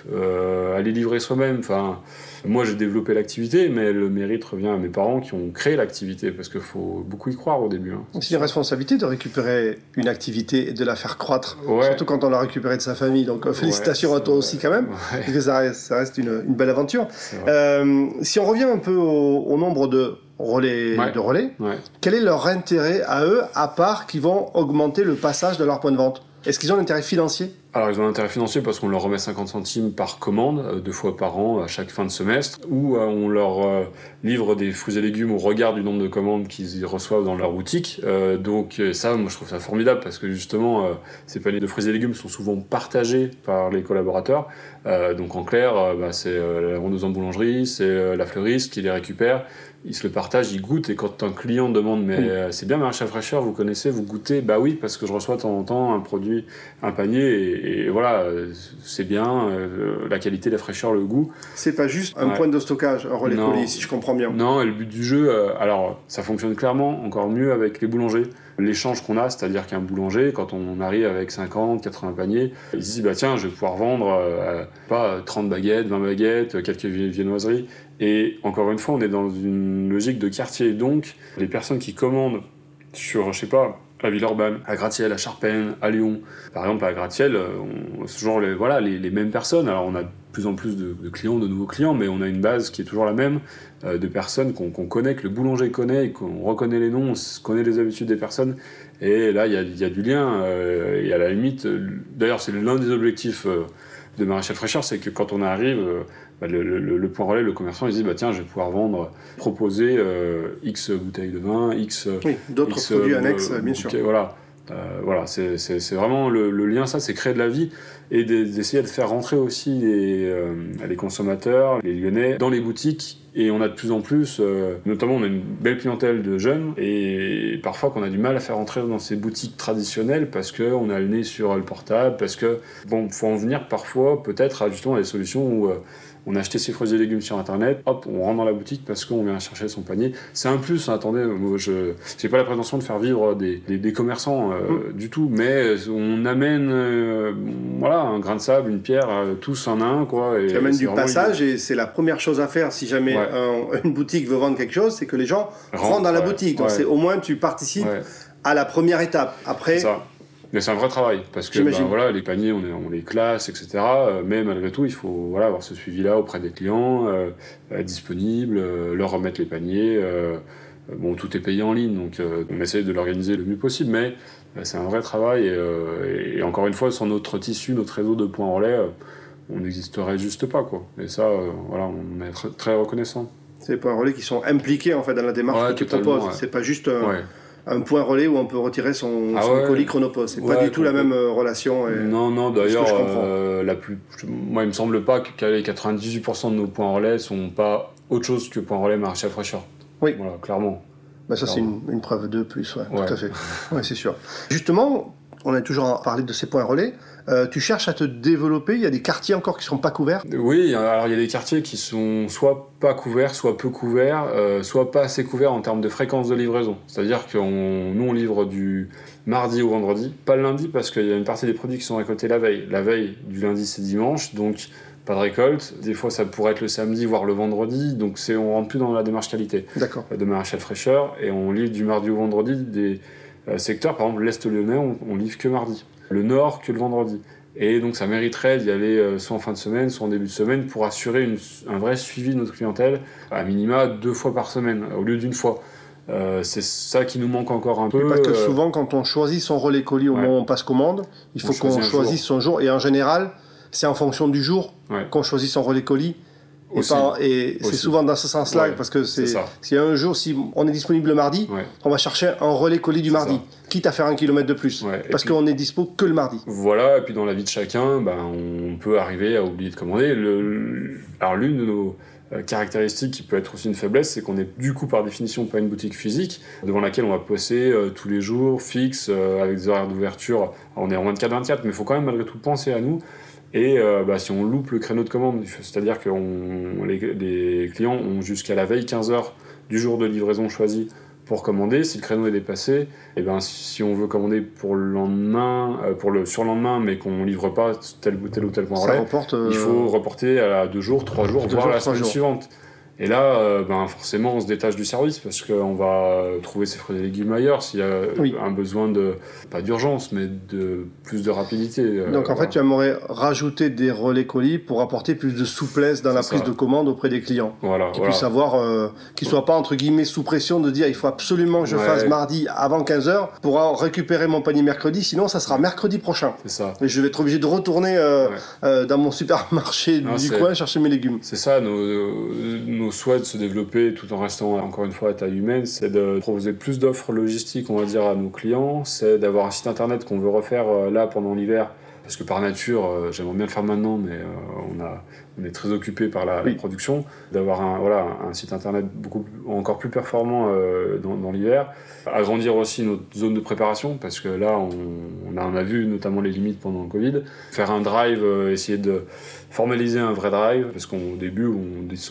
aller livrer soi-même. Enfin. Moi, j'ai développé l'activité, mais le mérite revient à mes parents qui ont créé l'activité, parce qu'il faut beaucoup y croire au début. Hein. C'est une responsabilité de récupérer une activité et de la faire croître, surtout quand on l'a récupérée de sa famille. Donc, euh, félicitations à toi aussi quand même, parce que ça reste, une, belle aventure. Euh, si on revient un peu au, nombre de relais, de relais quel est leur intérêt à eux, à part qu'ils vont augmenter le passage de leur point de vente? Est-ce qu'ils ont un intérêt financier? Alors ils ont un intérêt financier parce qu'on leur remet 50 centimes par commande, euh, deux fois par an, à chaque fin de semestre, ou euh, on leur euh, livre des fruits et légumes au regard du nombre de commandes qu'ils reçoivent dans leur boutique. donc ça, moi je trouve ça formidable parce que justement, ces paniers de fruits et légumes sont souvent partagés par les collaborateurs. donc en clair, bah, c'est la vendeuse en boulangerie, c'est la fleuriste qui les récupère ils se le partagent, ils goûtent, et quand un client demande mais euh, c'est bien maraîchage fraîcheur, vous connaissez, vous goûtez, bah oui, parce que je reçois de temps en temps un produit, un panier, et, voilà, c'est bien, euh, la qualité, la fraîcheur, le goût. C'est pas juste un point de stockage, un relais colis, si je comprends bien. Non, et le but du jeu, euh, alors ça fonctionne clairement encore mieux avec les boulangers. L'échange qu'on a, c'est-à-dire qu'un boulanger, quand on arrive avec 50, 80 paniers, il se dit bah tiens, je vais pouvoir vendre pas 30 baguettes, 20 baguettes, quelques viennoiseries, et encore une fois, on est dans une logique de quartier. Donc, les personnes qui commandent sur, je sais pas, à Villeurbanne, à Gratiel, à Charpennes, à Lyon. Par exemple, à Gratiel, c'est toujours les, voilà, les, mêmes personnes. Alors, on a plus en plus de, clients, de nouveaux clients, mais on a une base qui est toujours la même, euh, de personnes qu'on connaît, que le boulanger connaît, qu'on reconnaît les noms, on connaît les habitudes des personnes. Et là, il y a, du lien. Euh, et à la limite, d'ailleurs, c'est l'un des objectifs euh, de Maréchal Fraîcheur, c'est que quand on arrive, bah, le, point relais, le commerçant, il dit bah, tiens, je vais pouvoir vendre, proposer euh, X bouteilles de vin, X. Oui, d'autres produits annexes, bien sûr. Voilà. Euh, voilà, c'est vraiment le, lien, ça, c'est créer de la vie et d'essayer de faire rentrer aussi les, euh, les, consommateurs, les Lyonnais, dans les boutiques. Et on a de plus en plus, notamment on a une belle clientèle de jeunes et parfois qu'on a du mal à faire rentrer dans ces boutiques traditionnelles parce qu'on a le nez sur le portable, parce que, bon, faut en venir parfois peut-être à justement des solutions où on a acheté ses fruits et légumes sur internet, hop, on rentre dans la boutique parce qu'on vient chercher son panier. C'est un plus, hein, attendez, moi, je n'ai pas la prétention de faire vivre des, des, commerçants euh, mm. du tout, mais on amène euh, voilà, un grain de sable, une pierre, euh, tous en un. Quoi, et tu amènes du passage et c'est la première chose à faire si jamais une boutique veut vendre quelque chose, c'est que les gens rentrent, dans la boutique. Donc c'est au moins tu participes à la première étape. Après, mais c'est un vrai travail, parce que ben, voilà, les paniers, on, on, les classe, etc. Euh, mais malgré tout, il faut voilà, avoir ce suivi-là auprès des clients, euh, être disponible, euh, leur remettre les paniers. bon, tout est payé en ligne, donc on essaie de l'organiser le mieux possible, mais c'est un vrai travail. Et, encore une fois, sans notre tissu, notre réseau de points relais, on n'existerait juste pas. Quoi. Et ça, voilà, on est très, reconnaissant. C'est les points relais qui sont impliqués en fait, dans la démarche que tu proposes. C'est pas juste un point relais où on peut retirer son, ah colis chronopost. C'est pas du tout la même euh, relation. non, non, d'ailleurs, euh, la plus, moi, il me semble pas que les 98% de nos points relais sont pas autre chose que points relais marché à fraîcheur. Oui. Voilà, clairement. Bah ça, c'est une, preuve de plus, ouais, tout à fait. Ouais, c'est sûr. Justement, on a toujours parlé de ces points relais. Euh, tu cherches à te développer Il y a des quartiers encore qui ne sont pas couverts? Oui, alors il y a des quartiers qui sont soit pas couverts, soit peu couverts, euh, soit pas assez couverts en termes de fréquence de livraison. C'est-à-dire que nous, on livre du mardi au vendredi, pas le lundi parce qu'il y a une partie des produits qui sont récoltés la veille. La veille, du lundi, c'est dimanche, donc pas de récolte. Des fois, ça pourrait être le samedi, voire le vendredi. Donc, c'est, on rentre plus dans la démarche qualité D'accord. de maraîchal fraîcheur. Et on livre du mardi au vendredi des euh, secteurs. Par exemple, l'Est lyonnais, on, on livre que mardi le nord que le vendredi. Et donc ça mériterait d'y aller euh, soit en fin de semaine, soit en début de semaine pour assurer un vrai suivi de notre clientèle, à minima deux fois par semaine au lieu d'une fois. Euh, c'est ça qui nous manque encore un peu. Parce que euh, souvent, quand on choisit son relais colis au moment où on passe commande, il faut qu'on choisisse son jour. Et en général, c'est en fonction du jour qu'on choisit son relais colis. Et, c'est souvent dans ce sens-là, parce que c'est si un jour, si on est disponible le mardi, on va chercher un relais colis du mardi, quitte à faire un kilomètre de plus, parce qu'on est dispo que le mardi. Voilà, et puis dans la vie de chacun, ben, on peut arriver à oublier de commander. Le, alors l'une de nos euh, caractéristiques qui peut être aussi une faiblesse, c'est qu'on est du coup par définition pas une boutique physique devant laquelle on va passer euh, tous les jours, fixe, euh, avec des horaires d'ouverture. On est en 24-24, mais il faut quand même malgré tout penser à nous et euh, bah, si on loupe le créneau de commande, c'est-à-dire que les, les, clients ont jusqu'à la veille 15 heures du jour de livraison choisi pour commander. Si le créneau est dépassé, et eh ben, si on veut commander pour le lendemain, euh, pour le surlendemain, mais qu'on livre pas tel, tel ou tel point relais, reporte, il faut reporter à deux jours, trois jours, voire la semaine suivante. Et là, euh, ben, forcément, on se détache du service parce qu'on va trouver ses fruits et légumes ailleurs s'il y a Oui. un besoin de, pas d'urgence, mais de plus de rapidité. euh, Donc en fait, voilà. tu aimerais rajouter des relais colis pour apporter plus de souplesse dans la prise ça. de commande auprès des clients. Voilà, Qu'ils voilà. puissent avoir, euh, qu'ils soient pas entre guillemets sous pression de dire il faut absolument que je Ouais. fasse mardi avant 15h pour récupérer mon panier mercredi, sinon ça sera mercredi prochain. C'est ça. Et je vais être obligé de retourner euh, Ouais. dans mon supermarché Non, du coin chercher mes légumes. C'est ça, nos, nos souhaits de se développer tout en restant encore une fois à taille humaine, c'est de proposer plus d'offres logistiques, on va dire, à nos clients, c'est d'avoir un site internet qu'on veut refaire euh, là pendant l'hiver. Parce que par nature, euh, j'aimerais bien le faire maintenant, mais euh, on, a, on est très occupé par la, production. D'avoir un, voilà, un site internet beaucoup, encore plus performant euh, dans, dans l'hiver. Agrandir aussi notre zone de préparation, parce que là, on, on a, on a vu notamment les limites pendant le Covid. Faire un drive, essayer de formaliser un vrai drive, parce qu'au début, on,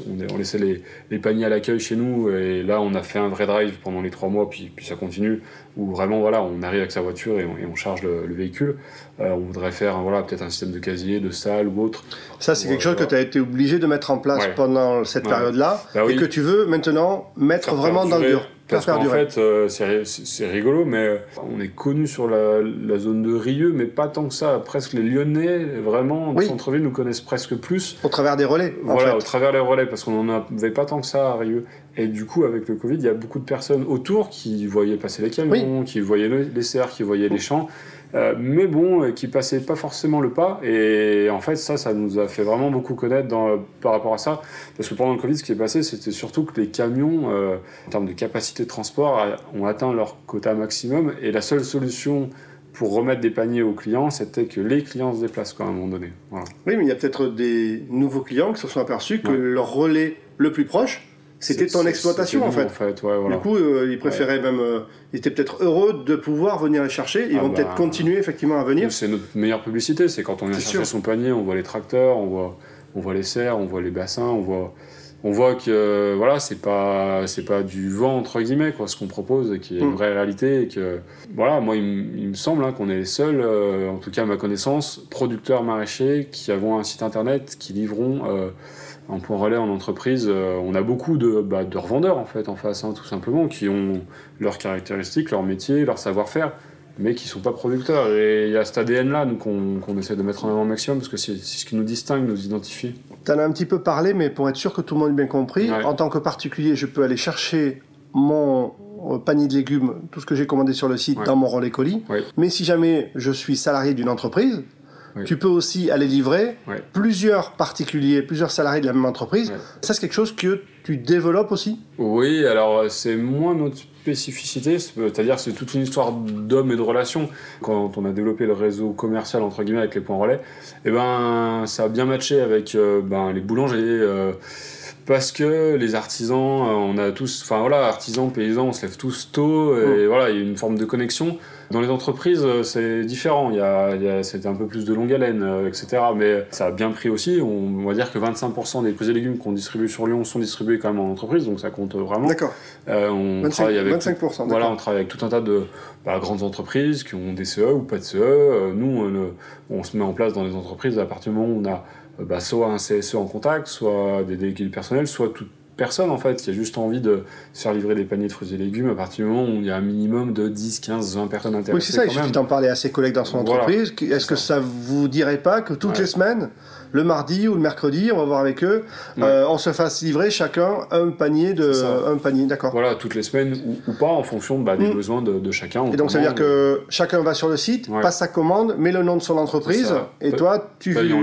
on, on laissait les, les paniers à l'accueil chez nous, et là, on a fait un vrai drive pendant les trois mois, puis, puis ça continue, où vraiment, voilà, on arrive avec sa voiture et on, et on charge le, le véhicule. Euh, on voudrait faire, voilà, peut-être un système de casier, de salle ou autre. Ça, c'est quelque chose que voilà. tu as été obligé de mettre en place Ouais. pendant cette Ouais. période-là Bah oui. et que tu veux maintenant mettre vraiment dans le dur. Parce qu'en fait, euh, c'est rigolo, mais euh, on est connu sur la, la zone de Rieux, mais pas tant que ça. Presque les Lyonnais, vraiment, Oui. centre-ville, nous connaissent presque plus. Au travers des relais, en Voilà, fait. au travers les relais, parce qu'on n'en avait pas tant que ça à Rieux. Et du coup, avec le Covid, il y a beaucoup de personnes autour qui voyaient passer les camions, qui voyaient le- les serres, qui voyaient les champs. Euh, mais bon, euh, qui passaient pas forcément le pas. Et en fait, ça, ça nous a fait vraiment beaucoup connaître dans, par rapport à ça. Parce que pendant le Covid, ce qui est passé, c'était surtout que les camions, euh, en termes de capacité de transport, ont atteint leur quota maximum. Et la seule solution pour remettre des paniers aux clients, c'était que les clients se déplacent quoi, à un moment donné. Voilà. Oui, mais il y a peut-être des nouveaux clients qui se sont aperçus que Ouais. leur relais le plus proche, c'était c'est- exploitation, en fait. en fait ouais, voilà. Du coup, euh, ils préféraient même. euh, ils étaient peut-être heureux de pouvoir venir les chercher. Ils Ah vont bah. peut-être continuer effectivement à venir. C'est notre meilleure publicité, c'est quand on vient chercher sûr. son panier, on voit les tracteurs, on voit, on voit les serres, on voit les bassins, on voit, on voit que euh, voilà, c'est pas, c'est pas du vent entre guillemets quoi, ce qu'on propose, et qu'il y a une Mm. vraie réalité, et que voilà, moi il, me semble hein, qu'on est les seuls, euh, en tout cas à ma connaissance, producteurs maraîchers qui avons un site internet qui livront euh, en point relais en entreprise. Euh, on a beaucoup de, bah, de revendeurs en fait en face, hein, tout simplement, qui ont leurs caractéristiques, leur métier, leur savoir-faire mais qui sont pas producteurs. Et il y a cet ADN-là qu'on essaie de mettre en avant au maximum, parce que c'est ce qui nous distingue, nous identifie. Tu en as un petit peu parlé, mais pour être sûr que tout le monde ait bien compris, Ouais. en tant que particulier, je peux aller chercher mon euh, panier de légumes, tout ce que j'ai commandé sur le site, Ouais. dans mon relais colis. Ouais. Mais si jamais je suis salarié d'une entreprise, Oui. tu peux aussi aller livrer Ouais. plusieurs particuliers, plusieurs salariés de la même entreprise. Ouais. Ça, c'est quelque chose que tu développes aussi? Oui, alors c'est moins notre spécificité, c'est-à-dire c'est toute une histoire d'hommes et de relations. Quand on a développé le réseau commercial entre guillemets avec les points relais, et ben ça a bien matché avec euh, ben, les boulangers. euh, parce que les artisans, euh, on a tous, enfin voilà, artisans, paysans, on se lève tous tôt, et voilà, il y a une forme de connexion. Dans les entreprises, euh, c'est différent, il y a, il y a- c'était un peu plus de longue haleine, euh, etc. Mais ça a bien pris aussi, on, on va dire que 25% des fruits et légumes qu'on distribue sur Lyon sont distribués quand même en entreprise, donc ça compte vraiment. D'accord. Euh, on 25%. travaille avec 25%, voilà, on travaille avec tout un tas de bah, grandes entreprises qui ont des CE ou pas de CE. Nous, on, se met en place dans les entreprises à partir du moment où on a bah, soit un CSE en contact, soit des délégués du personnel, soit toute personne en fait qui a juste envie de se faire livrer des paniers de fruits et légumes à partir du moment où il y a un minimum de 10, 15, 20 personnes intéressées. Oui, c'est ça, il suffit d'en parler à ses collègues dans son Voilà. entreprise. Est-ce que ça vous dirait pas que toutes Ouais. les semaines, le mardi ou le mercredi, on va voir avec eux, Ouais. euh, on se fasse livrer chacun un panier de. Un panier, d'accord. Voilà, toutes les semaines ou, ou pas en fonction bah, des Mm. besoins de, de chacun. Et donc ça veut dire que chacun va sur le site, Ouais. passe sa commande, met le nom de son entreprise, et toi tu paye en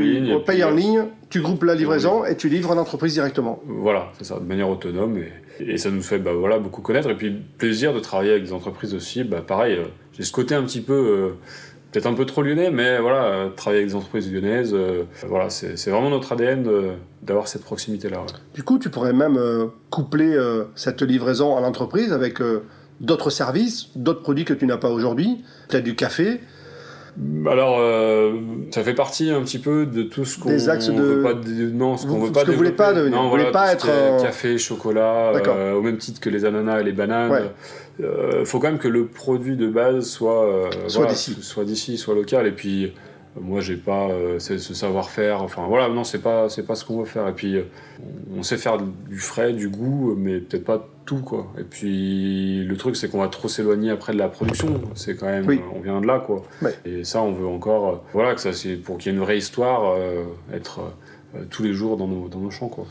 euh, ligne, tu groupes la livraison et tu livres à l'entreprise directement. Voilà, c'est ça, de manière autonome. Et, et ça nous fait bah, voilà, beaucoup connaître. Et puis, plaisir de travailler avec des entreprises aussi. Bah, pareil, euh, j'ai ce côté un petit peu, euh, peut-être un peu trop lyonnais, mais voilà, euh, travailler avec des entreprises lyonnaises, voilà, c'est vraiment notre ADN d'avoir cette proximité-là. ouais. Du coup, tu pourrais même coupler cette livraison à l'entreprise avec d'autres services, d'autres produits que tu n'as pas aujourd'hui, peut-être du café. Alors, euh, ça fait partie un petit peu de tout ce qu'on Des axes de- veut pas dé- non, ce qu'on veut pas que vous voulez pas devenir. Non, Vous voulez voilà, pas tout ce être, euh, café, chocolat, euh, au même titre que les ananas et les bananes. Ouais. Euh, faut quand même que le produit de base soit euh, Soit voilà, d'ici. soit d'ici, soit local. Et puis Moi, j'ai pas euh, ce savoir-faire. Enfin, voilà, non, c'est pas, c'est pas ce qu'on veut faire. Et puis, euh, on sait faire du frais, du goût, mais peut-être pas tout, quoi. Et puis, le truc, c'est qu'on va trop s'éloigner après de la production. C'est quand même, Oui. on vient de là, quoi. Ouais. Et ça, on veut encore, euh, voilà, que ça, c'est pour qu'il y ait une vraie histoire, être tous les jours dans nos, dans nos champs, quoi.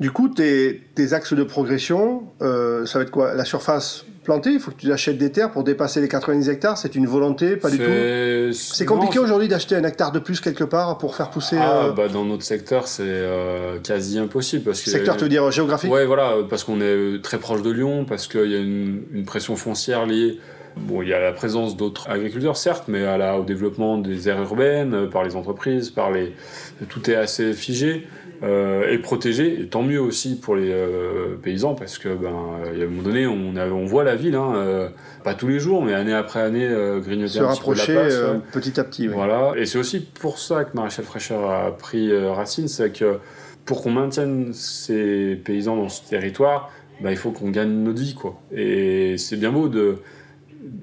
Du coup, tes, tes axes de progression, euh, ça va être quoi? La surface plantée, il faut que tu achètes des terres pour dépasser les 90 hectares, c'est une volonté, pas du tout? C'est- compliqué aujourd'hui d'acheter un hectare de plus quelque part pour faire pousser... Ah, euh, bah, dans notre secteur, c'est euh, quasi impossible parce que secteur, tu veux dire géographique? Ouais, voilà, parce qu'on est très proche de Lyon, parce qu'il y a une, une pression foncière liée. Bon, il y a la présence d'autres agriculteurs, certes, mais à la, au développement des aires urbaines, par les entreprises, par les. Tout est assez figé euh, et protégé, et tant mieux aussi pour les euh, paysans, parce que, ben, a un moment donné, on, a- on voit la ville, hein, euh, pas tous les jours, mais année après année, euh, grignoter Se un petit peu de la rapprocher place. ouais. petit à petit. oui. Voilà, et c'est aussi pour ça que Maréchal Fraîcheur a pris racine, c'est que pour qu'on maintienne ces paysans dans ce territoire, bah, il faut qu'on gagne notre vie, quoi. Et c'est bien beau de...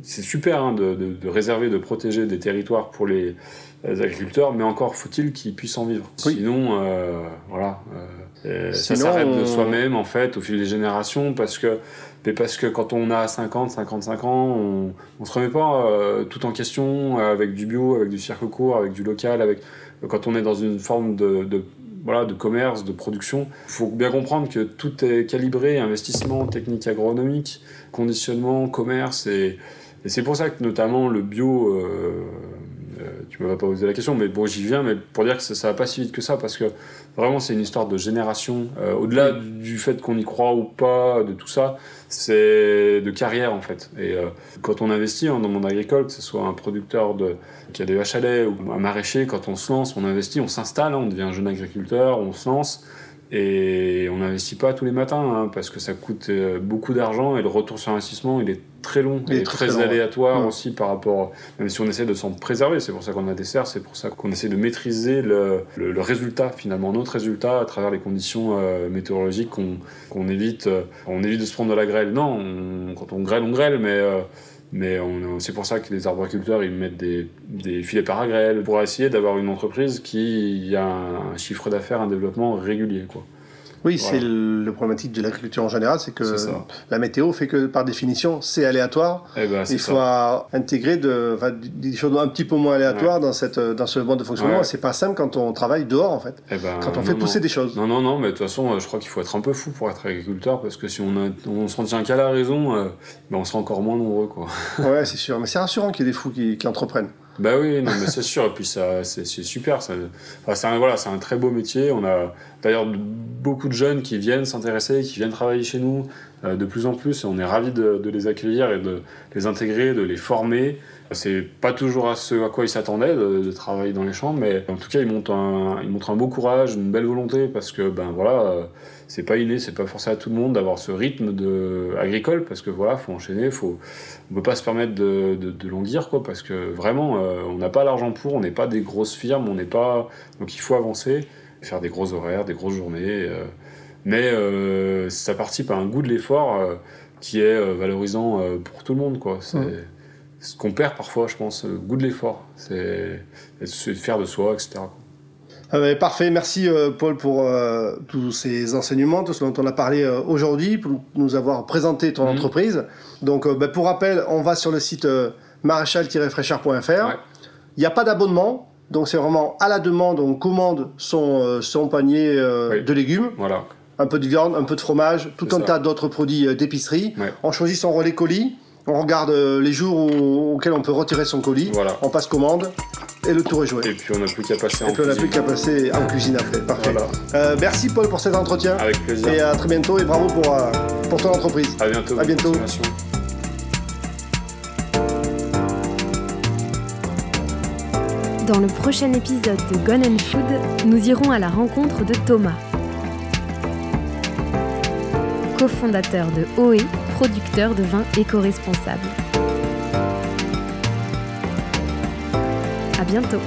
C'est super hein, de, de- de réserver, de protéger des territoires pour les, les agriculteurs, mais encore faut-il qu'ils puissent en vivre. Oui. Sinon, euh, voilà, euh, et ça s'arrête de soi-même, en fait, au fil des générations, parce que, mais parce que quand on a 50, 55 ans, on, on se remet pas euh, tout en question euh, avec du bio, avec du cirque court, avec du local, avec quand on est dans une forme de, de voilà de commerce, de production. Il faut bien comprendre que tout est calibré, investissement, technique agronomique, conditionnement, commerce et, et c'est pour ça que notamment le bio. euh, euh, tu m'avais pas posé la question, mais bon, j'y viens, mais pour dire que ça, ça va pas si vite que ça, parce que vraiment, c'est une histoire de génération. Euh, Au-delà du, du fait qu'on y croit ou pas, de tout ça, c'est de carrière en fait. Et euh, quand on investit hein, dans le monde agricole, que ce soit un producteur de, qui a des vaches à lait ou un maraîcher, quand on se lance, on investit, on s'installe, hein, on devient un jeune agriculteur, on se lance. Et on n'investit pas tous les matins hein, parce que ça coûte euh, beaucoup d'argent et le retour sur investissement il est très long. Il est et très, aléatoire Ouais. aussi par rapport même si on essaie de s'en préserver c'est pour ça qu'on a des serres c'est pour ça qu'on essaie de maîtriser le, le- le résultat finalement notre résultat à travers les conditions euh, météorologiques qu'on évite euh, on évite de se prendre de la grêle. Non on- quand on grêle on grêle mais euh, mais c'est pour ça que les arboriculteurs ils mettent des, filets paragrêle pour essayer d'avoir une entreprise qui a un chiffre d'affaires, un développement régulier. Quoi. Oui, Voilà. c'est le, problématique de l'agriculture en général, c'est que la météo fait que par définition, c'est aléatoire. Eh ben, Il faut ça. intégrer de, enfin, des choses un petit peu moins aléatoires dans, cette, dans ce mode de fonctionnement. Ouais. C'est pas simple quand on travaille dehors, en fait. Eh ben, Quand on non, fait non. pousser des choses. Non, non, non, mais de toute façon, euh, je crois qu'il faut être un peu fou pour être agriculteur parce que si on, a, on s'en tient qu'à la raison, euh, ben, on sera encore moins nombreux. Quoi. Ouais, c'est sûr. Mais c'est rassurant qu'il y ait des fous qui, qui entreprennent. Bah oui, non, mais c'est sûr. Et puis ça, c'est, super. Enfin, c'est un, voilà, c'est un très beau métier. On a d'ailleurs beaucoup de jeunes qui viennent s'intéresser, qui viennent travailler chez nous euh, de plus en plus. Et on est ravis de, les accueillir et de les intégrer, de les former. C'est pas toujours à ce à quoi ils s'attendaient de, de travailler dans les champs, mais en tout cas, ils montrent un, ils montrent un beau courage, une belle volonté parce que ben voilà, euh, c'est pas inné, c'est pas forcé à tout le monde d'avoir ce rythme de agricole parce que voilà, faut enchaîner, faut on peut pas se permettre de, de, de languir quoi parce que vraiment euh, on n'a pas l'argent pour on n'est pas des grosses firmes on n'est pas donc il faut avancer faire des gros horaires des grosses journées euh, mais euh, ça participe à un goût de l'effort qui est valorisant pour tout le monde quoi c'est ce qu'on perd parfois je pense le goût de l'effort c'est faire de soi etc quoi. Ah ben, parfait, merci euh, Paul pour euh, tous ces enseignements, tout ce dont on a parlé euh, aujourd'hui, pour nous avoir présenté ton Mhm. entreprise. Donc euh, ben, pour rappel, on va sur le site euh, maréchal-fraîcheur.fr. Ouais. Il n'y a pas d'abonnement, donc c'est vraiment à la demande, on commande son, euh, son panier euh, Oui. de légumes, voilà un peu de viande, un peu de fromage, tout un ça. tas d'autres produits euh, d'épicerie. Ouais. On choisit son relais colis, on regarde euh, les jours où- auxquels on peut retirer son colis, voilà on passe commande et le tour est joué. et puis on n'a plus qu'à passer en Et puis on n'a plus cuisine. qu'à passer en cuisine après. Parfait. voilà Euh, merci Paul pour cet entretien. avec plaisir Et à très bientôt et bravo pour, euh, pour ton entreprise. à bientôt à bientôt. Dans le prochain épisode de Gone and Food, nous irons à la rencontre de Thomas, cofondateur de OE, producteur de vin éco-responsable. À bientôt